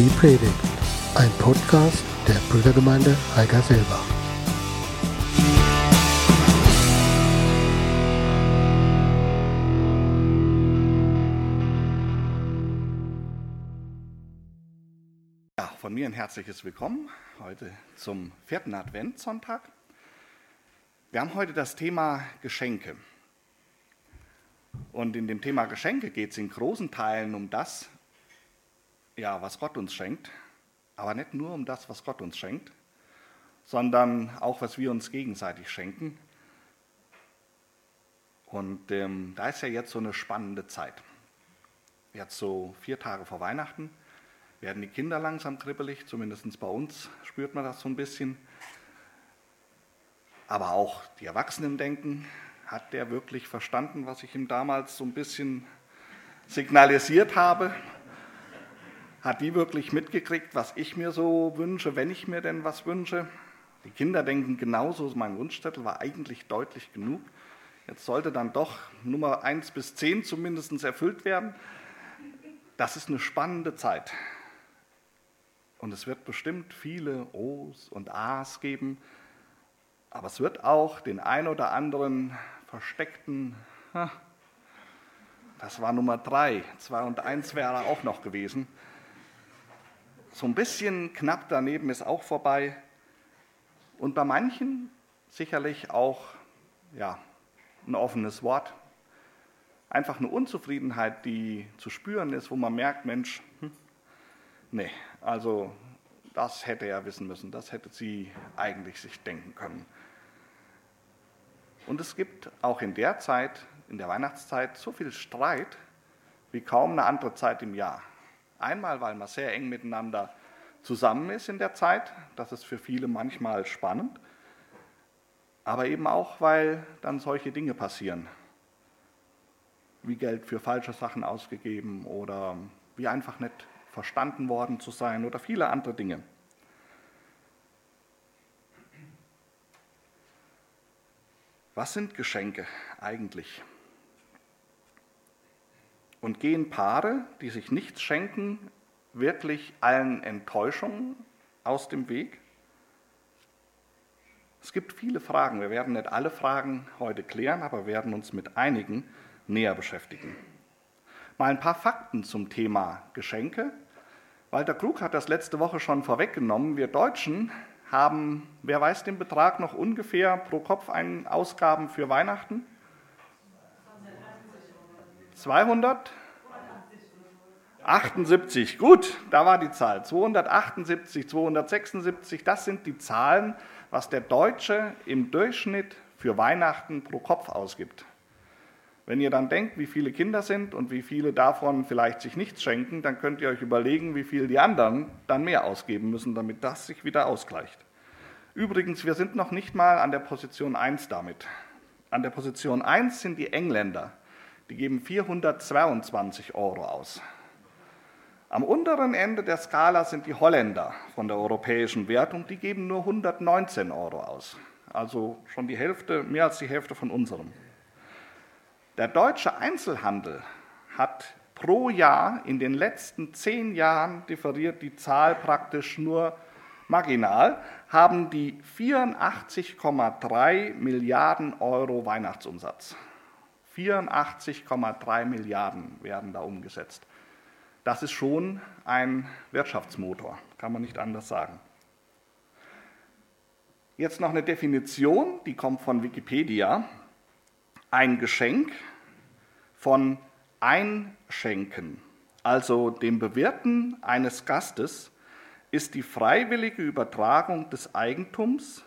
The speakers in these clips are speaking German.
Die Predigt, ein Podcast der Brüdergemeinde Heigerselbach. Ja, von mir ein herzliches Willkommen heute zum vierten Adventssonntag. Wir haben heute das Thema Geschenke. Und in dem Thema Geschenke geht es in großen Teilen um das, ja, was Gott uns schenkt, aber nicht nur um das, was Gott uns schenkt, sondern auch, was wir uns gegenseitig schenken. Und ähm, da ist ja jetzt so eine spannende Zeit. Jetzt so vier Tage vor Weihnachten werden die Kinder langsam kribbelig, zumindest bei uns spürt man das so ein bisschen. Aber auch die Erwachsenen denken, hat der wirklich verstanden, was ich ihm damals so ein bisschen signalisiert habe? Hat die wirklich mitgekriegt, was ich mir so wünsche, wenn ich mir denn was wünsche? Die Kinder denken genauso, mein Wunschzettel war eigentlich deutlich genug. Jetzt sollte dann doch Nummer 1 bis 10 zumindest erfüllt werden. Das ist eine spannende Zeit. Und es wird bestimmt viele O's und A's geben, aber es wird auch den ein oder anderen versteckten, das war Nummer 3, 2 und 1 wäre auch noch gewesen. So ein bisschen knapp daneben ist auch vorbei. Und bei manchen sicherlich auch ja, ein offenes Wort. Einfach eine Unzufriedenheit, die zu spüren ist, wo man merkt, Mensch, hm, nee, also das hätte er wissen müssen, das hätte sie eigentlich sich denken können. Und es gibt auch in der Zeit, in der Weihnachtszeit, so viel Streit wie kaum eine andere Zeit im Jahr. Einmal, weil man sehr eng miteinander zusammen ist in der Zeit, das ist für viele manchmal spannend, aber eben auch, weil dann solche Dinge passieren, wie Geld für falsche Sachen ausgegeben oder wie einfach nicht verstanden worden zu sein oder viele andere Dinge. Was sind Geschenke eigentlich? Und gehen Paare, die sich nichts schenken, wirklich allen Enttäuschungen aus dem Weg? Es gibt viele Fragen. Wir werden nicht alle Fragen heute klären, aber werden uns mit einigen näher beschäftigen. Mal ein paar Fakten zum Thema Geschenke. Walter Krug hat das letzte Woche schon vorweggenommen. Wir Deutschen haben, wer weiß den Betrag noch ungefähr pro Kopf einen Ausgaben für Weihnachten? 200? 78, gut, da war die Zahl. 278, 276, das sind die Zahlen, was der Deutsche im Durchschnitt für Weihnachten pro Kopf ausgibt. Wenn ihr dann denkt, wie viele Kinder sind und wie viele davon vielleicht sich nichts schenken, dann könnt ihr euch überlegen, wie viel die anderen dann mehr ausgeben müssen, damit das sich wieder ausgleicht. Übrigens, wir sind noch nicht mal an der Position 1 damit. An der Position 1 sind die Engländer. Die geben 422 Euro aus. Am unteren Ende der Skala sind die Holländer von der europäischen Wertung, die geben nur 119 Euro aus. Also schon die Hälfte, mehr als die Hälfte von unserem. Der deutsche Einzelhandel hat pro Jahr in den letzten zehn Jahren differiert die Zahl praktisch nur marginal, haben die 84,3 Milliarden Euro Weihnachtsumsatz. 84,3 Milliarden werden da umgesetzt. Das ist schon ein Wirtschaftsmotor, kann man nicht anders sagen. Jetzt noch eine Definition, die kommt von Wikipedia. Ein Geschenk von Einschenken, also dem Bewirten eines Gastes, ist die freiwillige Übertragung des Eigentums,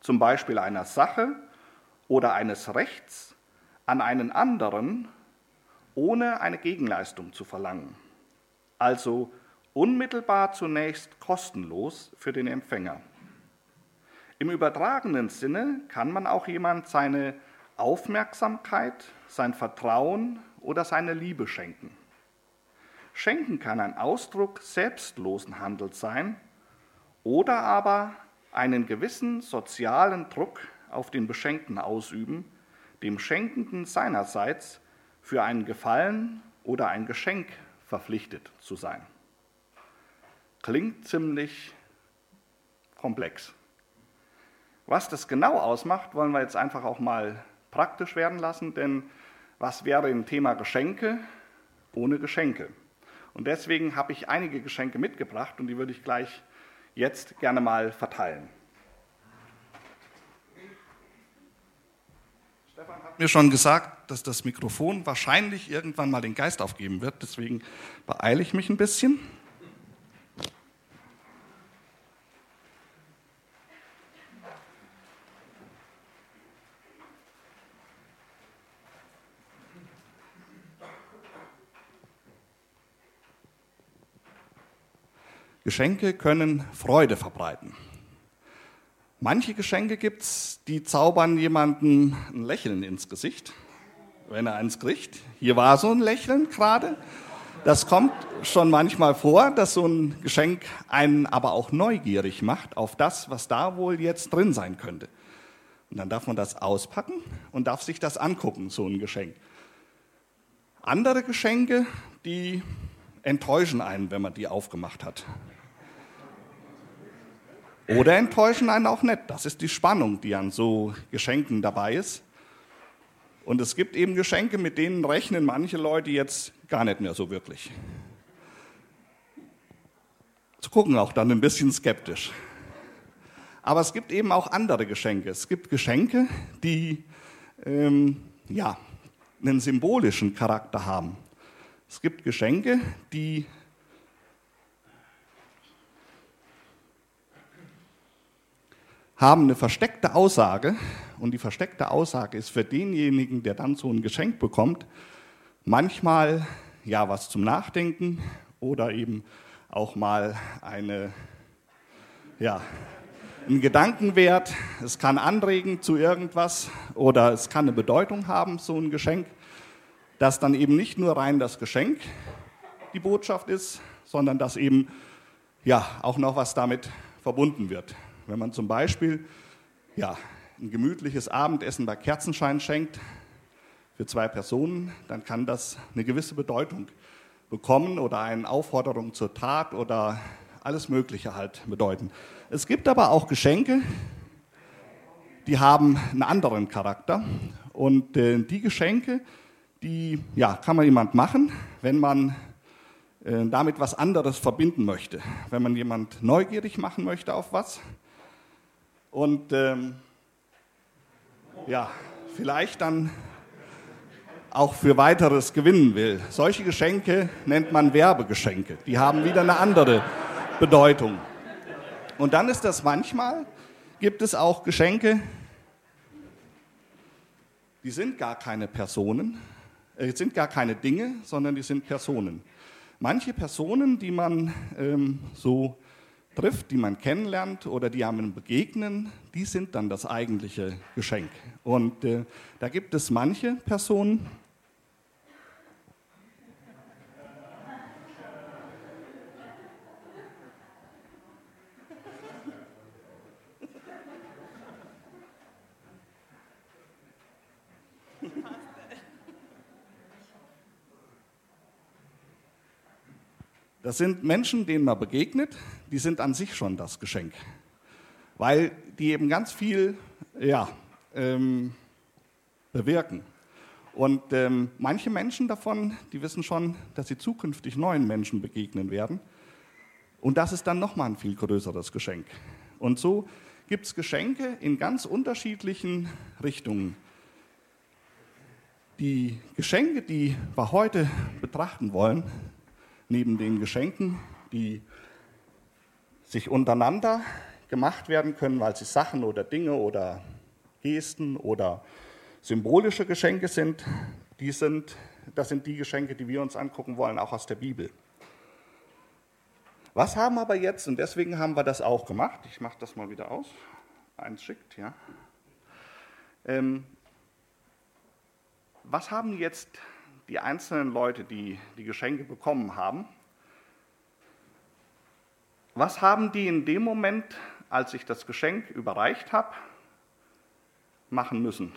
zum Beispiel einer Sache oder eines Rechts, an einen anderen, ohne eine Gegenleistung zu verlangen. Also unmittelbar zunächst kostenlos für den Empfänger. Im übertragenen Sinne kann man auch jemand seine Aufmerksamkeit, sein Vertrauen oder seine Liebe schenken. Schenken kann ein Ausdruck selbstlosen Handels sein oder aber einen gewissen sozialen Druck auf den Beschenkten ausüben, dem Schenkenden seinerseits für einen Gefallen oder ein Geschenk verpflichtet zu sein. klingt ziemlich komplex. Was das genau ausmacht, wollen wir jetzt einfach auch mal praktisch werden lassen, denn was wäre im Thema Geschenke ohne Geschenke? Und deswegen habe ich einige Geschenke mitgebracht und die würde ich gleich jetzt gerne mal verteilen. Stefan hat mir schon gesagt, dass das Mikrofon wahrscheinlich irgendwann mal den Geist aufgeben wird, deswegen beeile ich mich ein bisschen. Geschenke können Freude verbreiten. Manche Geschenke gibt es, die zaubern jemanden ein Lächeln ins Gesicht, wenn er eins kriegt. Hier war so ein Lächeln gerade. Das kommt schon manchmal vor, dass so ein Geschenk einen aber auch neugierig macht auf das, was da wohl jetzt drin sein könnte. Und dann darf man das auspacken und darf sich das angucken, so ein Geschenk. Andere Geschenke, die enttäuschen einen, wenn man die aufgemacht hat. Oder enttäuschen einen auch nicht. Das ist die Spannung, die an so Geschenken dabei ist. Und es gibt eben Geschenke, mit denen rechnen manche Leute jetzt gar nicht mehr so wirklich. Zu gucken auch dann ein bisschen skeptisch. Aber es gibt eben auch andere Geschenke. Es gibt Geschenke, die ähm, ja, einen symbolischen Charakter haben. Es gibt Geschenke, die haben eine versteckte Aussage und die versteckte Aussage ist für denjenigen, der dann so ein Geschenk bekommt, manchmal ja was zum Nachdenken oder eben auch mal eine ja ein Gedankenwert. Es kann anregen zu irgendwas oder es kann eine Bedeutung haben, so ein Geschenk, dass dann eben nicht nur rein das Geschenk die Botschaft ist, sondern dass eben ja auch noch was damit verbunden wird. Wenn man zum Beispiel ja, ein gemütliches Abendessen bei Kerzenschein schenkt für zwei Personen, dann kann das eine gewisse Bedeutung bekommen oder eine Aufforderung zur Tat oder alles Mögliche halt bedeuten. Es gibt aber auch Geschenke, die haben einen anderen Charakter. Und äh, die Geschenke, die ja, kann man jemand machen, wenn man äh, damit was anderes verbinden möchte. Wenn man jemand neugierig machen möchte auf was, und ähm, ja, vielleicht dann auch für weiteres gewinnen will. Solche Geschenke nennt man Werbegeschenke. Die haben wieder eine andere Bedeutung. Und dann ist das manchmal, gibt es auch Geschenke, die sind gar keine Personen, äh, sind gar keine Dinge, sondern die sind Personen. Manche Personen, die man ähm, so trifft, die man kennenlernt oder die einem begegnen, die sind dann das eigentliche Geschenk. Und äh, da gibt es manche Personen, Das sind Menschen, denen man begegnet, die sind an sich schon das Geschenk. Weil die eben ganz viel ja, ähm, bewirken. Und ähm, manche Menschen davon, die wissen schon, dass sie zukünftig neuen Menschen begegnen werden. Und das ist dann nochmal ein viel größeres Geschenk. Und so gibt es Geschenke in ganz unterschiedlichen Richtungen. Die Geschenke, die wir heute betrachten wollen, neben den Geschenken, die sich untereinander gemacht werden können, weil sie Sachen oder Dinge oder Gesten oder symbolische Geschenke sind, die sind, das sind die Geschenke, die wir uns angucken wollen, auch aus der Bibel. Was haben aber jetzt, und deswegen haben wir das auch gemacht, ich mache das mal wieder aus, eins schickt, ja. Ähm, was haben jetzt die einzelnen Leute, die die Geschenke bekommen haben, was haben die in dem Moment, als ich das Geschenk überreicht habe, machen müssen?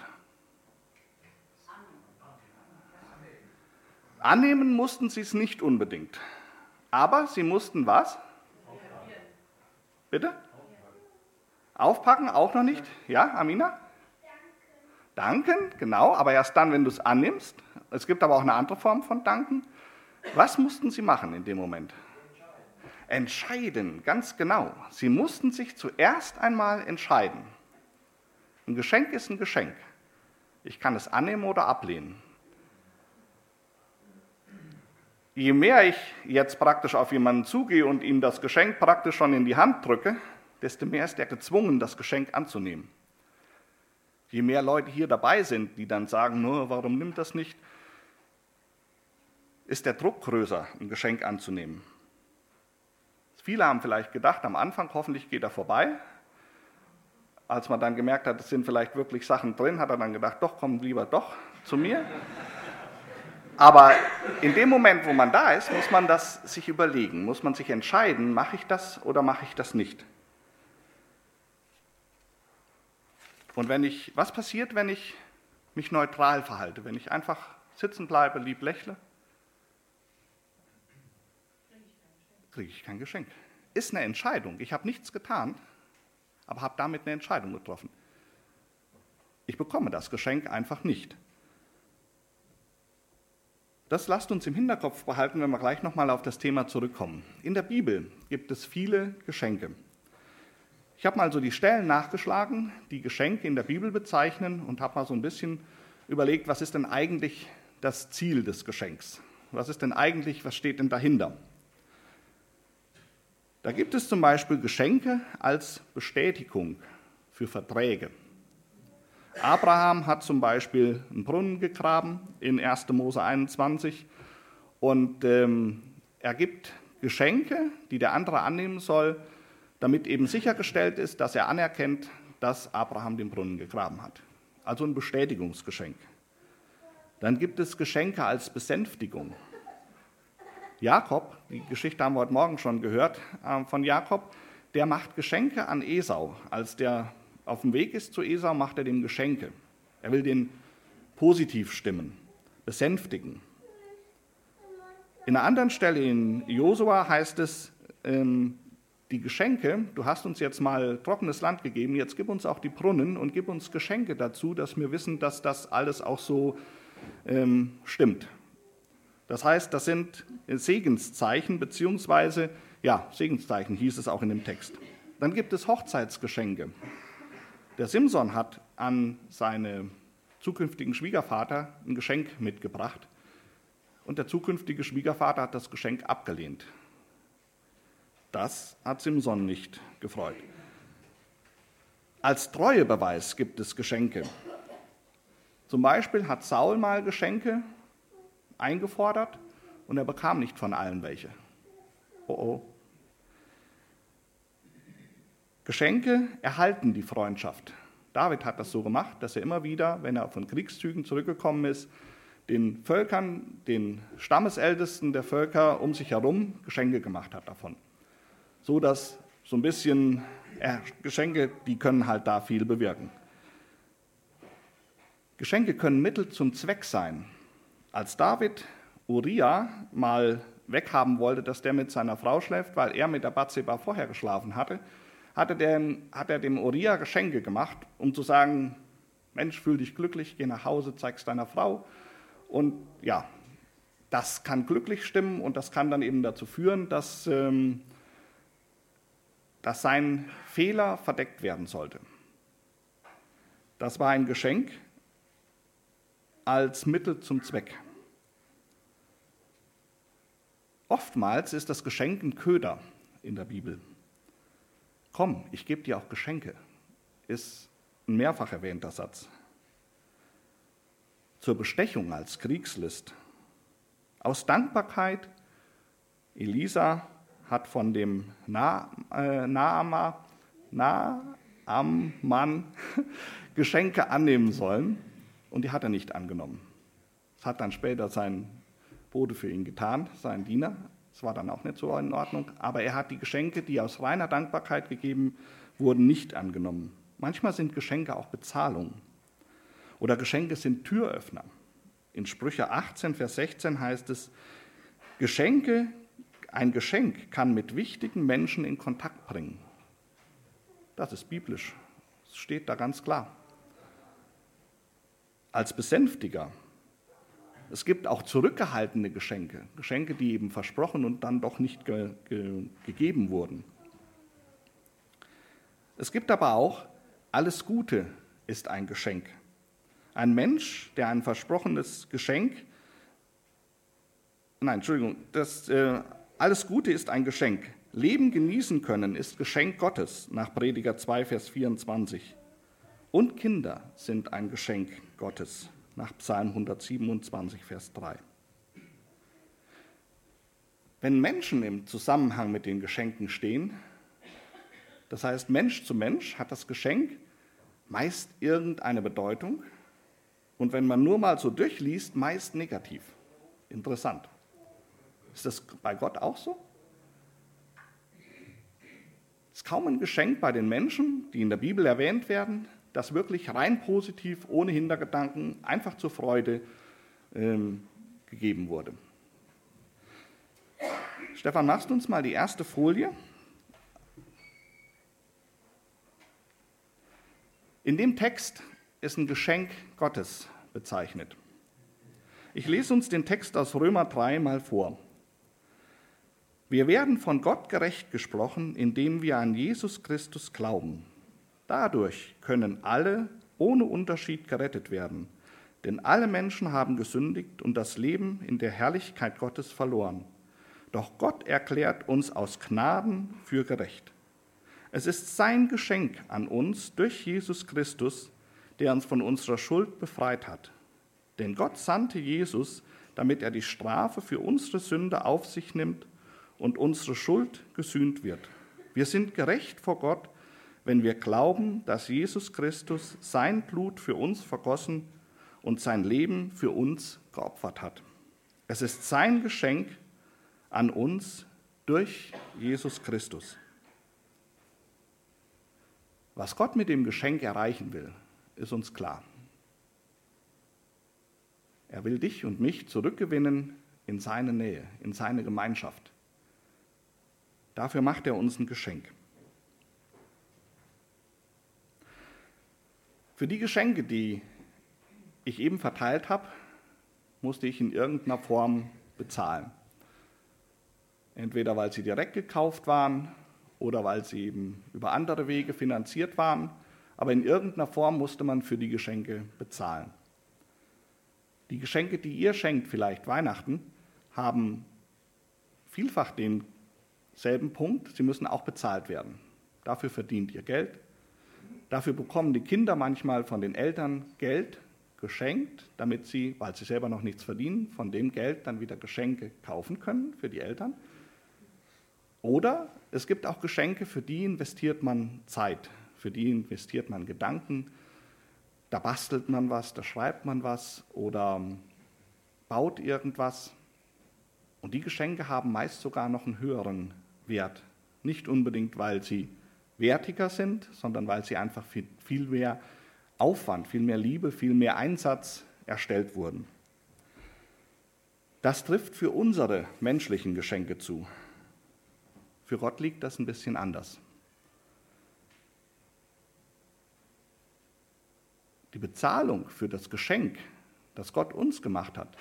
Annehmen mussten sie es nicht unbedingt. Aber sie mussten was? Bitte? Aufpacken auch noch nicht? Ja, Amina? Danken, genau, aber erst dann, wenn du es annimmst. Es gibt aber auch eine andere Form von Danken. Was mussten sie machen in dem Moment? Entscheiden, ganz genau. Sie mussten sich zuerst einmal entscheiden. Ein Geschenk ist ein Geschenk. Ich kann es annehmen oder ablehnen. Je mehr ich jetzt praktisch auf jemanden zugehe und ihm das Geschenk praktisch schon in die Hand drücke, desto mehr ist er gezwungen, das Geschenk anzunehmen. Je mehr Leute hier dabei sind, die dann sagen, no, warum nimmt das nicht, ist der Druck größer, ein Geschenk anzunehmen. Viele haben vielleicht gedacht, am Anfang hoffentlich geht er vorbei. Als man dann gemerkt hat, es sind vielleicht wirklich Sachen drin, hat er dann gedacht, doch, komm lieber doch zu mir. Aber in dem Moment, wo man da ist, muss man das sich überlegen, muss man sich entscheiden, mache ich das oder mache ich das nicht. Und wenn ich, was passiert, wenn ich mich neutral verhalte, wenn ich einfach sitzen bleibe, lieb lächle? Kriege ich kein Geschenk. Ist eine Entscheidung. Ich habe nichts getan, aber habe damit eine Entscheidung getroffen. Ich bekomme das Geschenk einfach nicht. Das lasst uns im Hinterkopf behalten, wenn wir gleich nochmal auf das Thema zurückkommen. In der Bibel gibt es viele Geschenke. Ich habe mal so die Stellen nachgeschlagen, die Geschenke in der Bibel bezeichnen und habe mal so ein bisschen überlegt, was ist denn eigentlich das Ziel des Geschenks? Was ist denn eigentlich, was steht denn dahinter? Da gibt es zum Beispiel Geschenke als Bestätigung für Verträge. Abraham hat zum Beispiel einen Brunnen gegraben in 1. Mose 21 und ähm, er gibt Geschenke, die der andere annehmen soll, damit eben sichergestellt ist, dass er anerkennt, dass Abraham den Brunnen gegraben hat. Also ein Bestätigungsgeschenk. Dann gibt es Geschenke als Besänftigung. Jakob, die Geschichte haben wir heute Morgen schon gehört äh, von Jakob, der macht Geschenke an Esau. Als der auf dem Weg ist zu Esau, macht er dem Geschenke. Er will den positiv stimmen, besänftigen. In einer anderen Stelle in Josua heißt es, ähm, die Geschenke, du hast uns jetzt mal trockenes Land gegeben, jetzt gib uns auch die Brunnen und gib uns Geschenke dazu, dass wir wissen, dass das alles auch so ähm, stimmt. Das heißt, das sind Segenszeichen, beziehungsweise, ja, Segenszeichen hieß es auch in dem Text. Dann gibt es Hochzeitsgeschenke. Der Simson hat an seinen zukünftigen Schwiegervater ein Geschenk mitgebracht und der zukünftige Schwiegervater hat das Geschenk abgelehnt. Das hat Simson nicht gefreut. Als Treuebeweis gibt es Geschenke. Zum Beispiel hat Saul mal Geschenke eingefordert und er bekam nicht von allen welche. Oh oh. Geschenke erhalten die Freundschaft. David hat das so gemacht, dass er immer wieder, wenn er von Kriegszügen zurückgekommen ist, den Völkern, den Stammesältesten der Völker um sich herum Geschenke gemacht hat davon so dass so ein bisschen äh, Geschenke, die können halt da viel bewirken. Geschenke können Mittel zum Zweck sein. Als David Uriah mal weghaben wollte, dass der mit seiner Frau schläft, weil er mit der Bathseba vorher geschlafen hatte, hatte der, hat er dem Uriah Geschenke gemacht, um zu sagen, Mensch, fühl dich glücklich, geh nach Hause, zeig's deiner Frau. Und ja, das kann glücklich stimmen und das kann dann eben dazu führen, dass ähm, dass sein Fehler verdeckt werden sollte. Das war ein Geschenk als Mittel zum Zweck. Oftmals ist das Geschenk ein Köder in der Bibel. Komm, ich gebe dir auch Geschenke, ist ein mehrfach erwähnter Satz. Zur Bestechung als Kriegslist. Aus Dankbarkeit, Elisa hat von dem Na, äh, Naaman Geschenke annehmen sollen und die hat er nicht angenommen. Das hat dann später sein Bote für ihn getan, sein Diener. Das war dann auch nicht so in Ordnung. Aber er hat die Geschenke, die aus reiner Dankbarkeit gegeben wurden, nicht angenommen. Manchmal sind Geschenke auch Bezahlung. Oder Geschenke sind Türöffner. In Sprüche 18, Vers 16 heißt es, Geschenke ein Geschenk kann mit wichtigen Menschen in Kontakt bringen. Das ist biblisch. Das steht da ganz klar. Als Besänftiger. Es gibt auch zurückgehaltene Geschenke, Geschenke, die eben versprochen und dann doch nicht ge ge gegeben wurden. Es gibt aber auch, alles Gute ist ein Geschenk. Ein Mensch, der ein versprochenes Geschenk, nein, Entschuldigung, das, äh, alles Gute ist ein Geschenk. Leben genießen können ist Geschenk Gottes nach Prediger 2, Vers 24. Und Kinder sind ein Geschenk Gottes nach Psalm 127, Vers 3. Wenn Menschen im Zusammenhang mit den Geschenken stehen, das heißt Mensch zu Mensch, hat das Geschenk meist irgendeine Bedeutung und wenn man nur mal so durchliest, meist negativ. Interessant. Ist das bei Gott auch so? Es ist kaum ein Geschenk bei den Menschen, die in der Bibel erwähnt werden, das wirklich rein positiv, ohne Hintergedanken, einfach zur Freude ähm, gegeben wurde. Stefan, machst du uns mal die erste Folie? In dem Text ist ein Geschenk Gottes bezeichnet. Ich lese uns den Text aus Römer 3 mal vor. Wir werden von Gott gerecht gesprochen, indem wir an Jesus Christus glauben. Dadurch können alle ohne Unterschied gerettet werden, denn alle Menschen haben gesündigt und das Leben in der Herrlichkeit Gottes verloren. Doch Gott erklärt uns aus Gnaden für gerecht. Es ist sein Geschenk an uns durch Jesus Christus, der uns von unserer Schuld befreit hat. Denn Gott sandte Jesus, damit er die Strafe für unsere Sünde auf sich nimmt und unsere Schuld gesühnt wird. Wir sind gerecht vor Gott, wenn wir glauben, dass Jesus Christus sein Blut für uns vergossen und sein Leben für uns geopfert hat. Es ist sein Geschenk an uns durch Jesus Christus. Was Gott mit dem Geschenk erreichen will, ist uns klar. Er will dich und mich zurückgewinnen in seine Nähe, in seine Gemeinschaft. Dafür macht er uns ein Geschenk. Für die Geschenke, die ich eben verteilt habe, musste ich in irgendeiner Form bezahlen. Entweder weil sie direkt gekauft waren oder weil sie eben über andere Wege finanziert waren, aber in irgendeiner Form musste man für die Geschenke bezahlen. Die Geschenke, die ihr schenkt, vielleicht Weihnachten, haben vielfach den selben Punkt, sie müssen auch bezahlt werden. Dafür verdient ihr Geld. Dafür bekommen die Kinder manchmal von den Eltern Geld geschenkt, damit sie, weil sie selber noch nichts verdienen, von dem Geld dann wieder Geschenke kaufen können für die Eltern. Oder es gibt auch Geschenke, für die investiert man Zeit, für die investiert man Gedanken. Da bastelt man was, da schreibt man was oder baut irgendwas. Und die Geschenke haben meist sogar noch einen höheren wert. Nicht unbedingt, weil sie wertiger sind, sondern weil sie einfach viel mehr Aufwand, viel mehr Liebe, viel mehr Einsatz erstellt wurden. Das trifft für unsere menschlichen Geschenke zu. Für Gott liegt das ein bisschen anders. Die Bezahlung für das Geschenk, das Gott uns gemacht hat,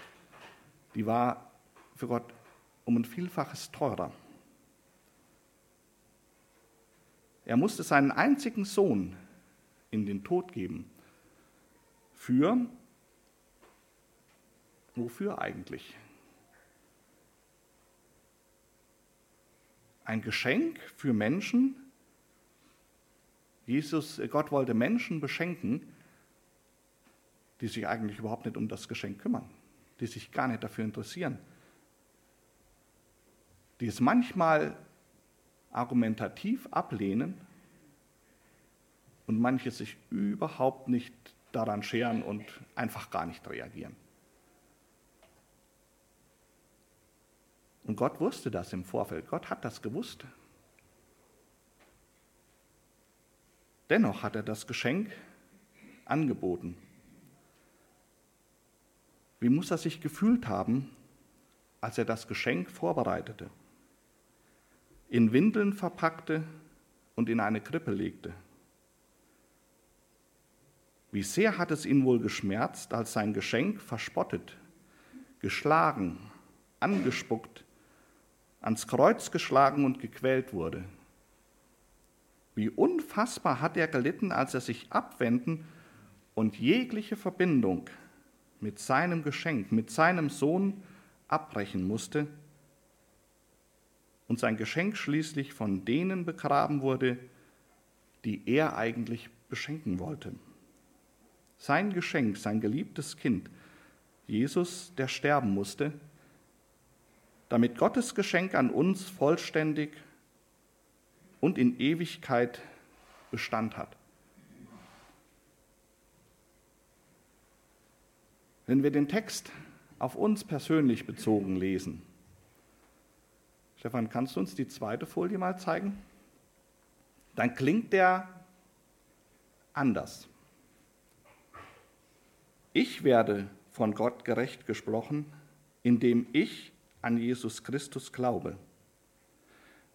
die war für Gott um ein Vielfaches teurer. Er musste seinen einzigen Sohn in den Tod geben. Für, wofür eigentlich? Ein Geschenk für Menschen. Jesus, Gott wollte Menschen beschenken, die sich eigentlich überhaupt nicht um das Geschenk kümmern, die sich gar nicht dafür interessieren, die es manchmal argumentativ ablehnen und manche sich überhaupt nicht daran scheren und einfach gar nicht reagieren. Und Gott wusste das im Vorfeld. Gott hat das gewusst. Dennoch hat er das Geschenk angeboten. Wie muss er sich gefühlt haben, als er das Geschenk vorbereitete? In Windeln verpackte und in eine Krippe legte. Wie sehr hat es ihn wohl geschmerzt, als sein Geschenk verspottet, geschlagen, angespuckt, ans Kreuz geschlagen und gequält wurde. Wie unfassbar hat er gelitten, als er sich abwenden und jegliche Verbindung mit seinem Geschenk, mit seinem Sohn abbrechen musste und sein Geschenk schließlich von denen begraben wurde, die er eigentlich beschenken wollte. Sein Geschenk, sein geliebtes Kind, Jesus, der sterben musste, damit Gottes Geschenk an uns vollständig und in Ewigkeit Bestand hat. Wenn wir den Text auf uns persönlich bezogen lesen, Stefan, kannst du uns die zweite Folie mal zeigen? Dann klingt der anders. Ich werde von Gott gerecht gesprochen, indem ich an Jesus Christus glaube.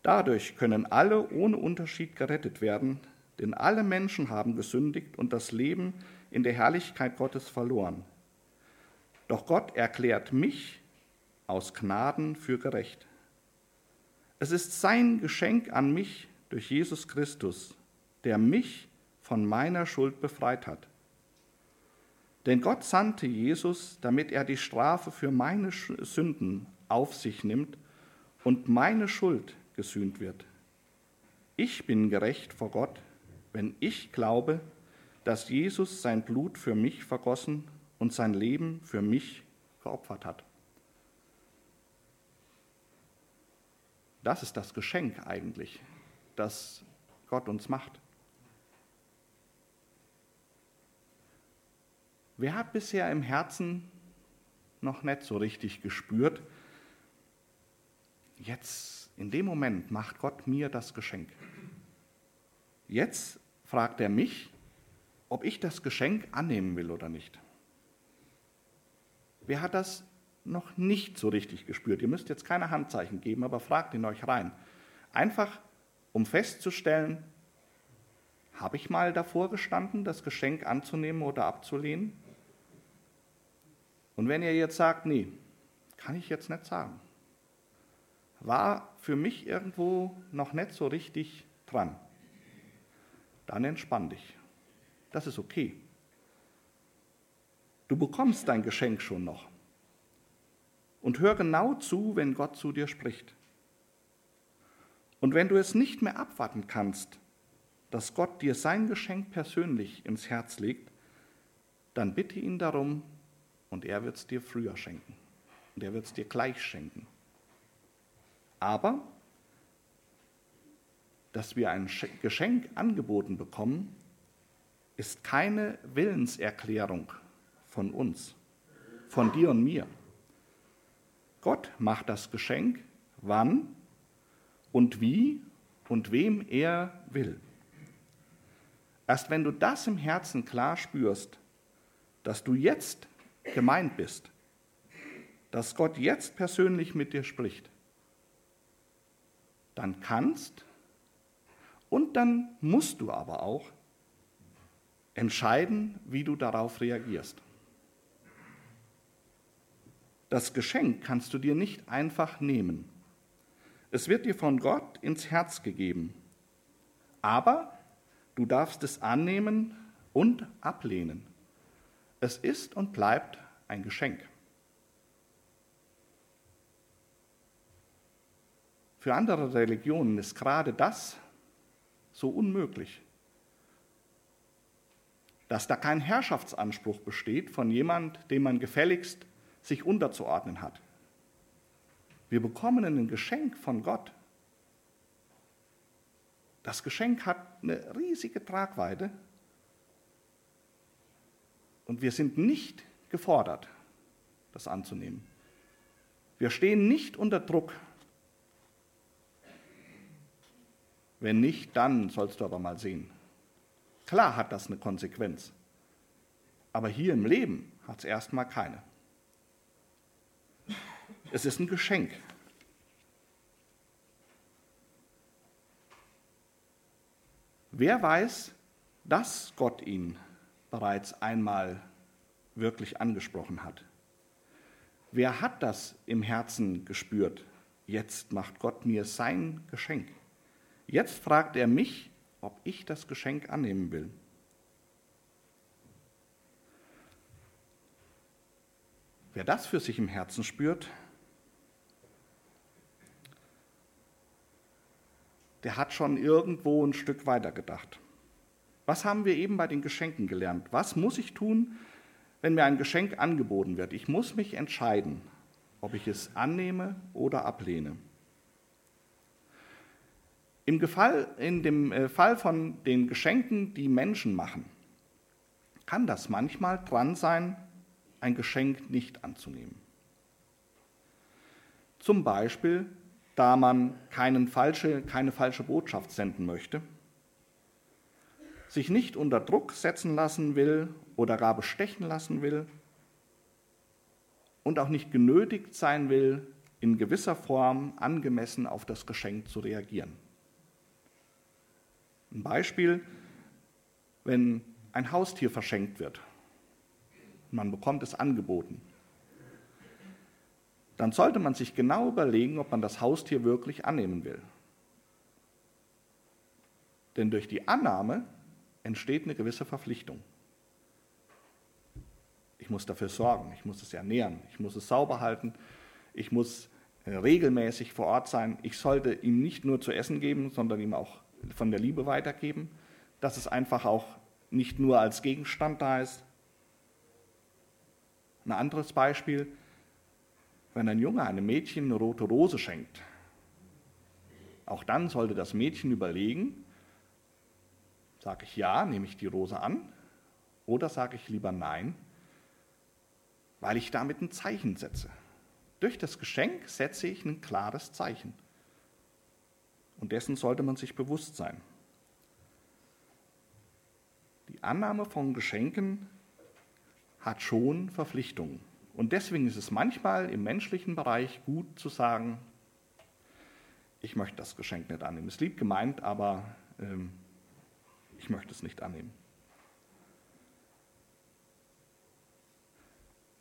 Dadurch können alle ohne Unterschied gerettet werden, denn alle Menschen haben gesündigt und das Leben in der Herrlichkeit Gottes verloren. Doch Gott erklärt mich aus Gnaden für gerecht. Es ist sein Geschenk an mich durch Jesus Christus, der mich von meiner Schuld befreit hat. Denn Gott sandte Jesus, damit er die Strafe für meine Sünden auf sich nimmt und meine Schuld gesühnt wird. Ich bin gerecht vor Gott, wenn ich glaube, dass Jesus sein Blut für mich vergossen und sein Leben für mich geopfert hat. Das ist das Geschenk eigentlich, das Gott uns macht. Wer hat bisher im Herzen noch nicht so richtig gespürt, jetzt in dem Moment macht Gott mir das Geschenk. Jetzt fragt er mich, ob ich das Geschenk annehmen will oder nicht. Wer hat das noch nicht so richtig gespürt? Ihr müsst jetzt keine Handzeichen geben, aber fragt ihn euch rein. Einfach, um festzustellen, habe ich mal davor gestanden, das Geschenk anzunehmen oder abzulehnen? Und wenn ihr jetzt sagt, nee, kann ich jetzt nicht sagen, war für mich irgendwo noch nicht so richtig dran, dann entspann dich. Das ist okay. Du bekommst dein Geschenk schon noch. Und hör genau zu, wenn Gott zu dir spricht. Und wenn du es nicht mehr abwarten kannst, dass Gott dir sein Geschenk persönlich ins Herz legt, dann bitte ihn darum, und er wird es dir früher schenken. Und er wird es dir gleich schenken. Aber, dass wir ein Geschenk angeboten bekommen, ist keine Willenserklärung von uns, von dir und mir. Gott macht das Geschenk, wann und wie und wem er will. Erst wenn du das im Herzen klar spürst, dass du jetzt gemeint bist, dass Gott jetzt persönlich mit dir spricht, dann kannst und dann musst du aber auch entscheiden, wie du darauf reagierst. Das Geschenk kannst du dir nicht einfach nehmen. Es wird dir von Gott ins Herz gegeben. Aber du darfst es annehmen und ablehnen. Es ist und bleibt ein Geschenk. Für andere Religionen ist gerade das so unmöglich, dass da kein Herrschaftsanspruch besteht von jemand, dem man gefälligst sich unterzuordnen hat. Wir bekommen ein Geschenk von Gott. Das Geschenk hat eine riesige Tragweite und wir sind nicht gefordert, das anzunehmen. Wir stehen nicht unter Druck. Wenn nicht, dann sollst du aber mal sehen. Klar hat das eine Konsequenz. Aber hier im Leben hat es erstmal keine. Es ist ein Geschenk. Wer weiß, dass Gott ihn bereits einmal wirklich angesprochen hat. Wer hat das im Herzen gespürt? Jetzt macht Gott mir sein Geschenk. Jetzt fragt er mich, ob ich das Geschenk annehmen will. Wer das für sich im Herzen spürt, der hat schon irgendwo ein Stück weiter gedacht. Was haben wir eben bei den Geschenken gelernt? Was muss ich tun, wenn mir ein Geschenk angeboten wird? Ich muss mich entscheiden, ob ich es annehme oder ablehne. Im Gefall, in dem äh, Fall von den Geschenken, die Menschen machen, kann das manchmal dran sein, ein Geschenk nicht anzunehmen. Zum Beispiel, da man falsche, keine falsche Botschaft senden möchte, sich nicht unter Druck setzen lassen will oder gar bestechen lassen will und auch nicht genötigt sein will, in gewisser Form angemessen auf das Geschenk zu reagieren. Ein Beispiel, wenn ein Haustier verschenkt wird man bekommt es angeboten, dann sollte man sich genau überlegen, ob man das Haustier wirklich annehmen will. Denn durch die Annahme entsteht eine gewisse Verpflichtung. Ich muss dafür sorgen, ich muss es ernähren, ich muss es sauber halten, ich muss äh, regelmäßig vor Ort sein. Ich sollte ihm nicht nur zu essen geben, sondern ihm auch von der Liebe weitergeben, dass es einfach auch nicht nur als Gegenstand da ist, ein anderes Beispiel, wenn ein Junge einem Mädchen eine rote Rose schenkt, auch dann sollte das Mädchen überlegen, sage ich ja, nehme ich die Rose an, oder sage ich lieber nein, weil ich damit ein Zeichen setze. Durch das Geschenk setze ich ein klares Zeichen. Und dessen sollte man sich bewusst sein. Die Annahme von Geschenken hat schon Verpflichtungen. Und deswegen ist es manchmal im menschlichen Bereich gut zu sagen, ich möchte das Geschenk nicht annehmen. Es ist lieb gemeint, aber ähm, ich möchte es nicht annehmen.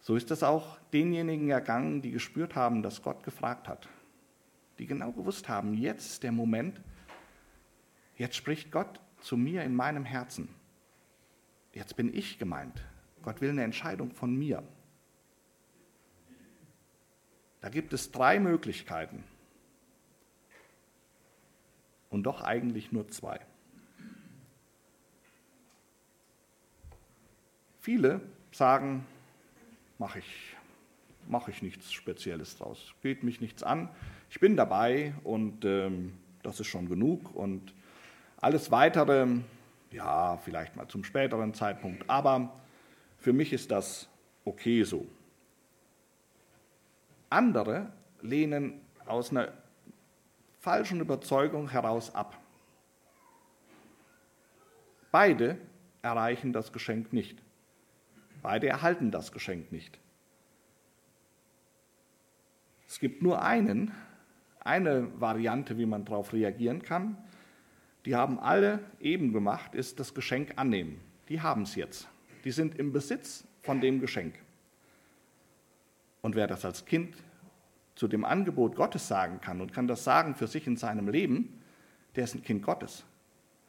So ist es auch denjenigen ergangen, die gespürt haben, dass Gott gefragt hat, die genau gewusst haben, jetzt der Moment, jetzt spricht Gott zu mir in meinem Herzen. Jetzt bin ich gemeint. Gott will eine Entscheidung von mir. Da gibt es drei Möglichkeiten. Und doch eigentlich nur zwei. Viele sagen, mache ich, mach ich nichts Spezielles draus, geht mich nichts an, ich bin dabei und ähm, das ist schon genug. Und alles Weitere, ja, vielleicht mal zum späteren Zeitpunkt, aber für mich ist das okay so. Andere lehnen aus einer falschen Überzeugung heraus ab. Beide erreichen das Geschenk nicht. Beide erhalten das Geschenk nicht. Es gibt nur einen, eine Variante, wie man darauf reagieren kann. Die haben alle eben gemacht, ist das Geschenk annehmen. Die haben es jetzt die sind im Besitz von dem Geschenk. Und wer das als Kind zu dem Angebot Gottes sagen kann und kann das sagen für sich in seinem Leben, der ist ein Kind Gottes.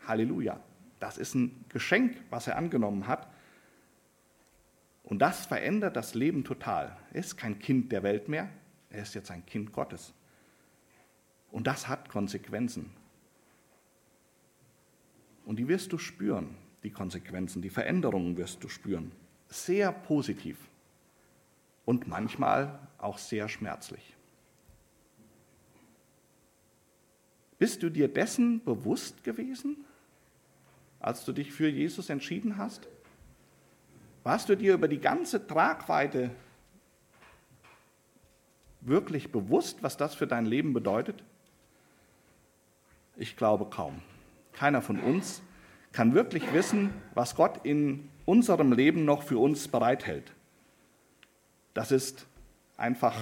Halleluja. Das ist ein Geschenk, was er angenommen hat. Und das verändert das Leben total. Er ist kein Kind der Welt mehr, er ist jetzt ein Kind Gottes. Und das hat Konsequenzen. Und die wirst du spüren die Konsequenzen, die Veränderungen wirst du spüren. Sehr positiv und manchmal auch sehr schmerzlich. Bist du dir dessen bewusst gewesen, als du dich für Jesus entschieden hast? Warst du dir über die ganze Tragweite wirklich bewusst, was das für dein Leben bedeutet? Ich glaube kaum. Keiner von uns kann wirklich wissen, was Gott in unserem Leben noch für uns bereithält. Das ist einfach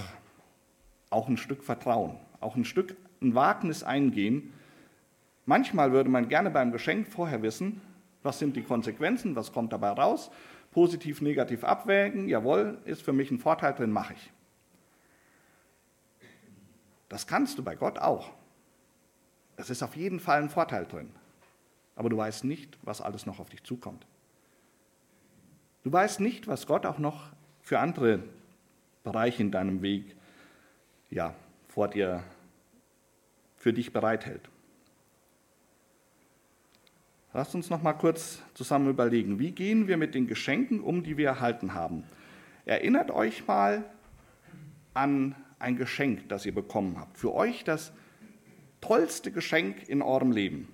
auch ein Stück Vertrauen, auch ein Stück ein Wagnis eingehen. Manchmal würde man gerne beim Geschenk vorher wissen, Was sind die Konsequenzen? Was kommt dabei raus? Positiv, negativ abwägen. Jawohl, ist für mich ein Vorteil drin, mache ich. Das kannst du bei Gott auch. Es ist auf jeden Fall ein Vorteil drin. Aber du weißt nicht, was alles noch auf dich zukommt. Du weißt nicht, was Gott auch noch für andere Bereiche in deinem Weg ja, vor dir für dich bereithält. Lasst uns noch mal kurz zusammen überlegen, wie gehen wir mit den Geschenken um, die wir erhalten haben. Erinnert euch mal an ein Geschenk, das ihr bekommen habt. Für euch das tollste Geschenk in eurem Leben.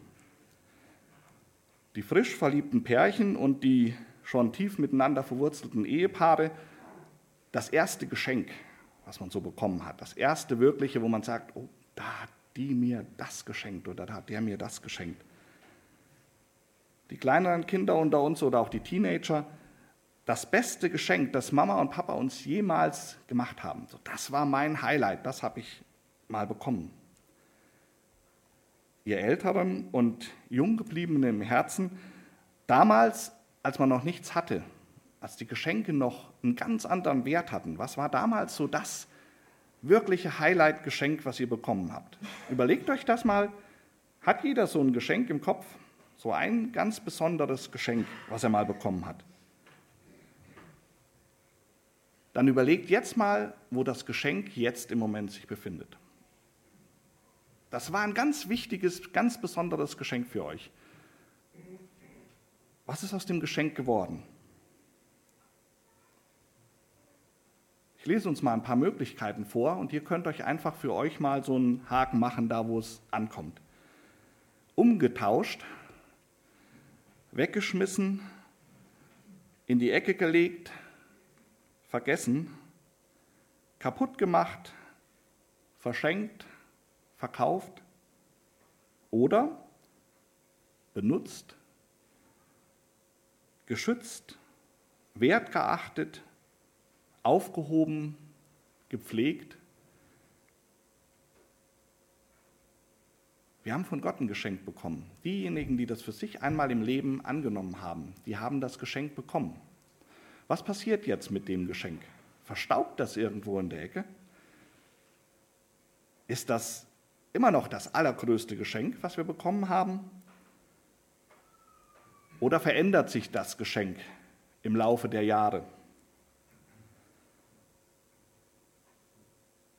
Die frisch verliebten Pärchen und die schon tief miteinander verwurzelten Ehepaare, das erste Geschenk, was man so bekommen hat. Das erste wirkliche, wo man sagt, oh, da hat die mir das geschenkt oder da hat der mir das geschenkt. Die kleineren Kinder unter uns oder auch die Teenager, das beste Geschenk, das Mama und Papa uns jemals gemacht haben. So, das war mein Highlight, das habe ich mal bekommen. Ihr Älteren und Junggebliebenen im Herzen, damals, als man noch nichts hatte, als die Geschenke noch einen ganz anderen Wert hatten, was war damals so das wirkliche Highlight-Geschenk, was ihr bekommen habt? Überlegt euch das mal. Hat jeder so ein Geschenk im Kopf? So ein ganz besonderes Geschenk, was er mal bekommen hat. Dann überlegt jetzt mal, wo das Geschenk jetzt im Moment sich befindet. Das war ein ganz wichtiges, ganz besonderes Geschenk für euch. Was ist aus dem Geschenk geworden? Lese uns mal ein paar Möglichkeiten vor und ihr könnt euch einfach für euch mal so einen Haken machen, da wo es ankommt. Umgetauscht, weggeschmissen, in die Ecke gelegt, vergessen, kaputt gemacht, verschenkt, verkauft oder benutzt, geschützt, wertgeachtet, aufgehoben, gepflegt. Wir haben von Gott ein Geschenk bekommen. Diejenigen, die das für sich einmal im Leben angenommen haben, die haben das Geschenk bekommen. Was passiert jetzt mit dem Geschenk? Verstaubt das irgendwo in der Ecke? Ist das immer noch das allergrößte Geschenk, was wir bekommen haben? Oder verändert sich das Geschenk im Laufe der Jahre?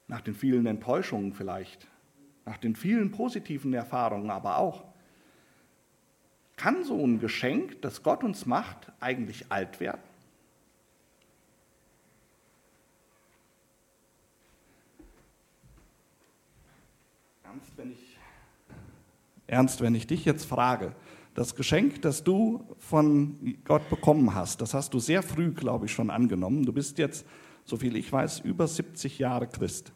Nach den vielen Enttäuschungen vielleicht, nach den vielen positiven Erfahrungen aber auch. Kann so ein Geschenk, das Gott uns macht, eigentlich alt werden? Ernst, wenn ich, Ernst, wenn ich dich jetzt frage, das Geschenk, das du von Gott bekommen hast, das hast du sehr früh, glaube ich, schon angenommen. Du bist jetzt, so viel ich weiß, über 70 Jahre Christ.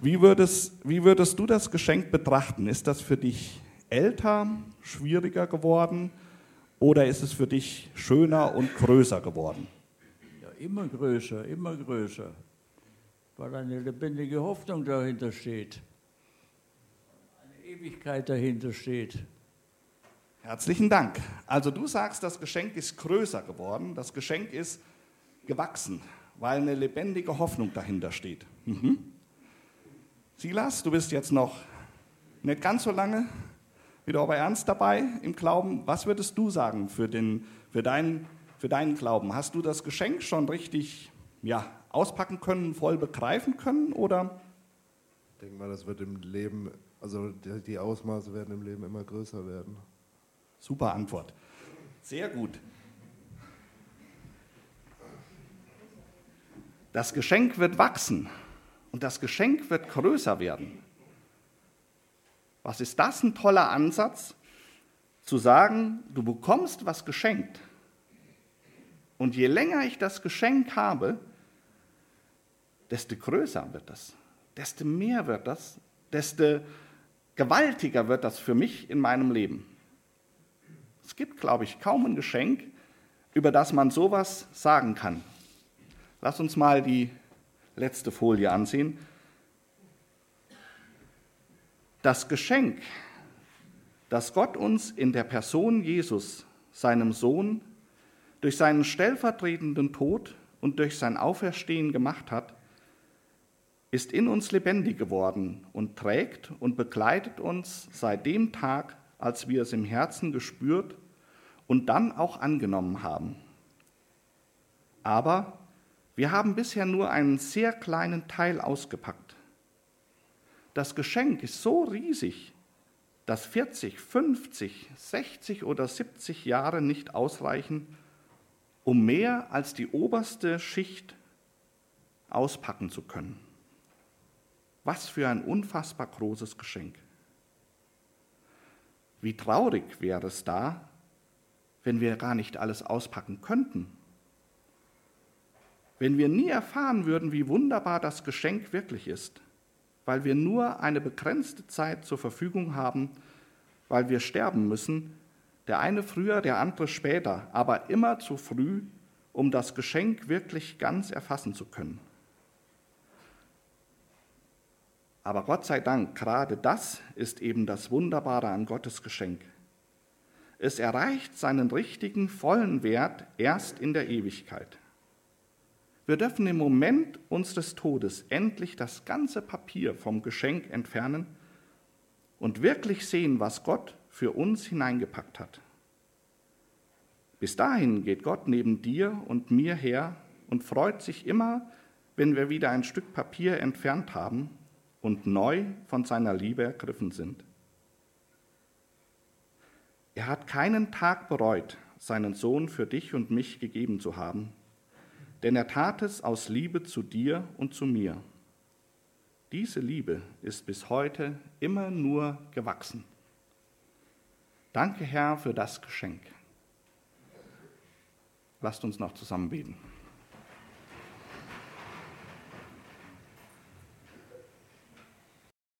Wie würdest, wie würdest du das Geschenk betrachten? Ist das für dich älter, schwieriger geworden oder ist es für dich schöner und größer geworden? Ja, immer größer, immer größer weil eine lebendige Hoffnung dahinter steht, eine Ewigkeit dahinter steht. Herzlichen Dank. Also du sagst, das Geschenk ist größer geworden, das Geschenk ist gewachsen, weil eine lebendige Hoffnung dahinter steht. Mhm. Silas, du bist jetzt noch nicht ganz so lange wieder aber ernst dabei im Glauben. Was würdest du sagen für, den, für, deinen, für deinen Glauben? Hast du das Geschenk schon richtig ja, auspacken können, voll begreifen können? Oder? Ich denke mal, das wird im Leben, also die Ausmaße werden im Leben immer größer werden. Super Antwort. Sehr gut. Das Geschenk wird wachsen und das Geschenk wird größer werden. Was ist das ein toller Ansatz, zu sagen, du bekommst was geschenkt. Und je länger ich das Geschenk habe, desto größer wird das, desto mehr wird das, desto gewaltiger wird das für mich in meinem Leben. Es gibt, glaube ich, kaum ein Geschenk, über das man sowas sagen kann. Lass uns mal die letzte Folie ansehen. Das Geschenk, dass Gott uns in der Person Jesus, seinem Sohn, durch seinen stellvertretenden Tod und durch sein Auferstehen gemacht hat, ist in uns lebendig geworden und trägt und begleitet uns seit dem Tag, als wir es im Herzen gespürt und dann auch angenommen haben. Aber wir haben bisher nur einen sehr kleinen Teil ausgepackt. Das Geschenk ist so riesig, dass 40, 50, 60 oder 70 Jahre nicht ausreichen, um mehr als die oberste Schicht auspacken zu können. Was für ein unfassbar großes Geschenk. Wie traurig wäre es da, wenn wir gar nicht alles auspacken könnten. Wenn wir nie erfahren würden, wie wunderbar das Geschenk wirklich ist, weil wir nur eine begrenzte Zeit zur Verfügung haben, weil wir sterben müssen, der eine früher, der andere später, aber immer zu früh, um das Geschenk wirklich ganz erfassen zu können. Aber Gott sei Dank, gerade das ist eben das Wunderbare an Gottes Geschenk. Es erreicht seinen richtigen, vollen Wert erst in der Ewigkeit. Wir dürfen im Moment unseres Todes endlich das ganze Papier vom Geschenk entfernen und wirklich sehen, was Gott für uns hineingepackt hat. Bis dahin geht Gott neben dir und mir her und freut sich immer, wenn wir wieder ein Stück Papier entfernt haben und neu von seiner Liebe ergriffen sind. Er hat keinen Tag bereut, seinen Sohn für dich und mich gegeben zu haben, denn er tat es aus Liebe zu dir und zu mir. Diese Liebe ist bis heute immer nur gewachsen. Danke, Herr, für das Geschenk. Lasst uns noch zusammen beten.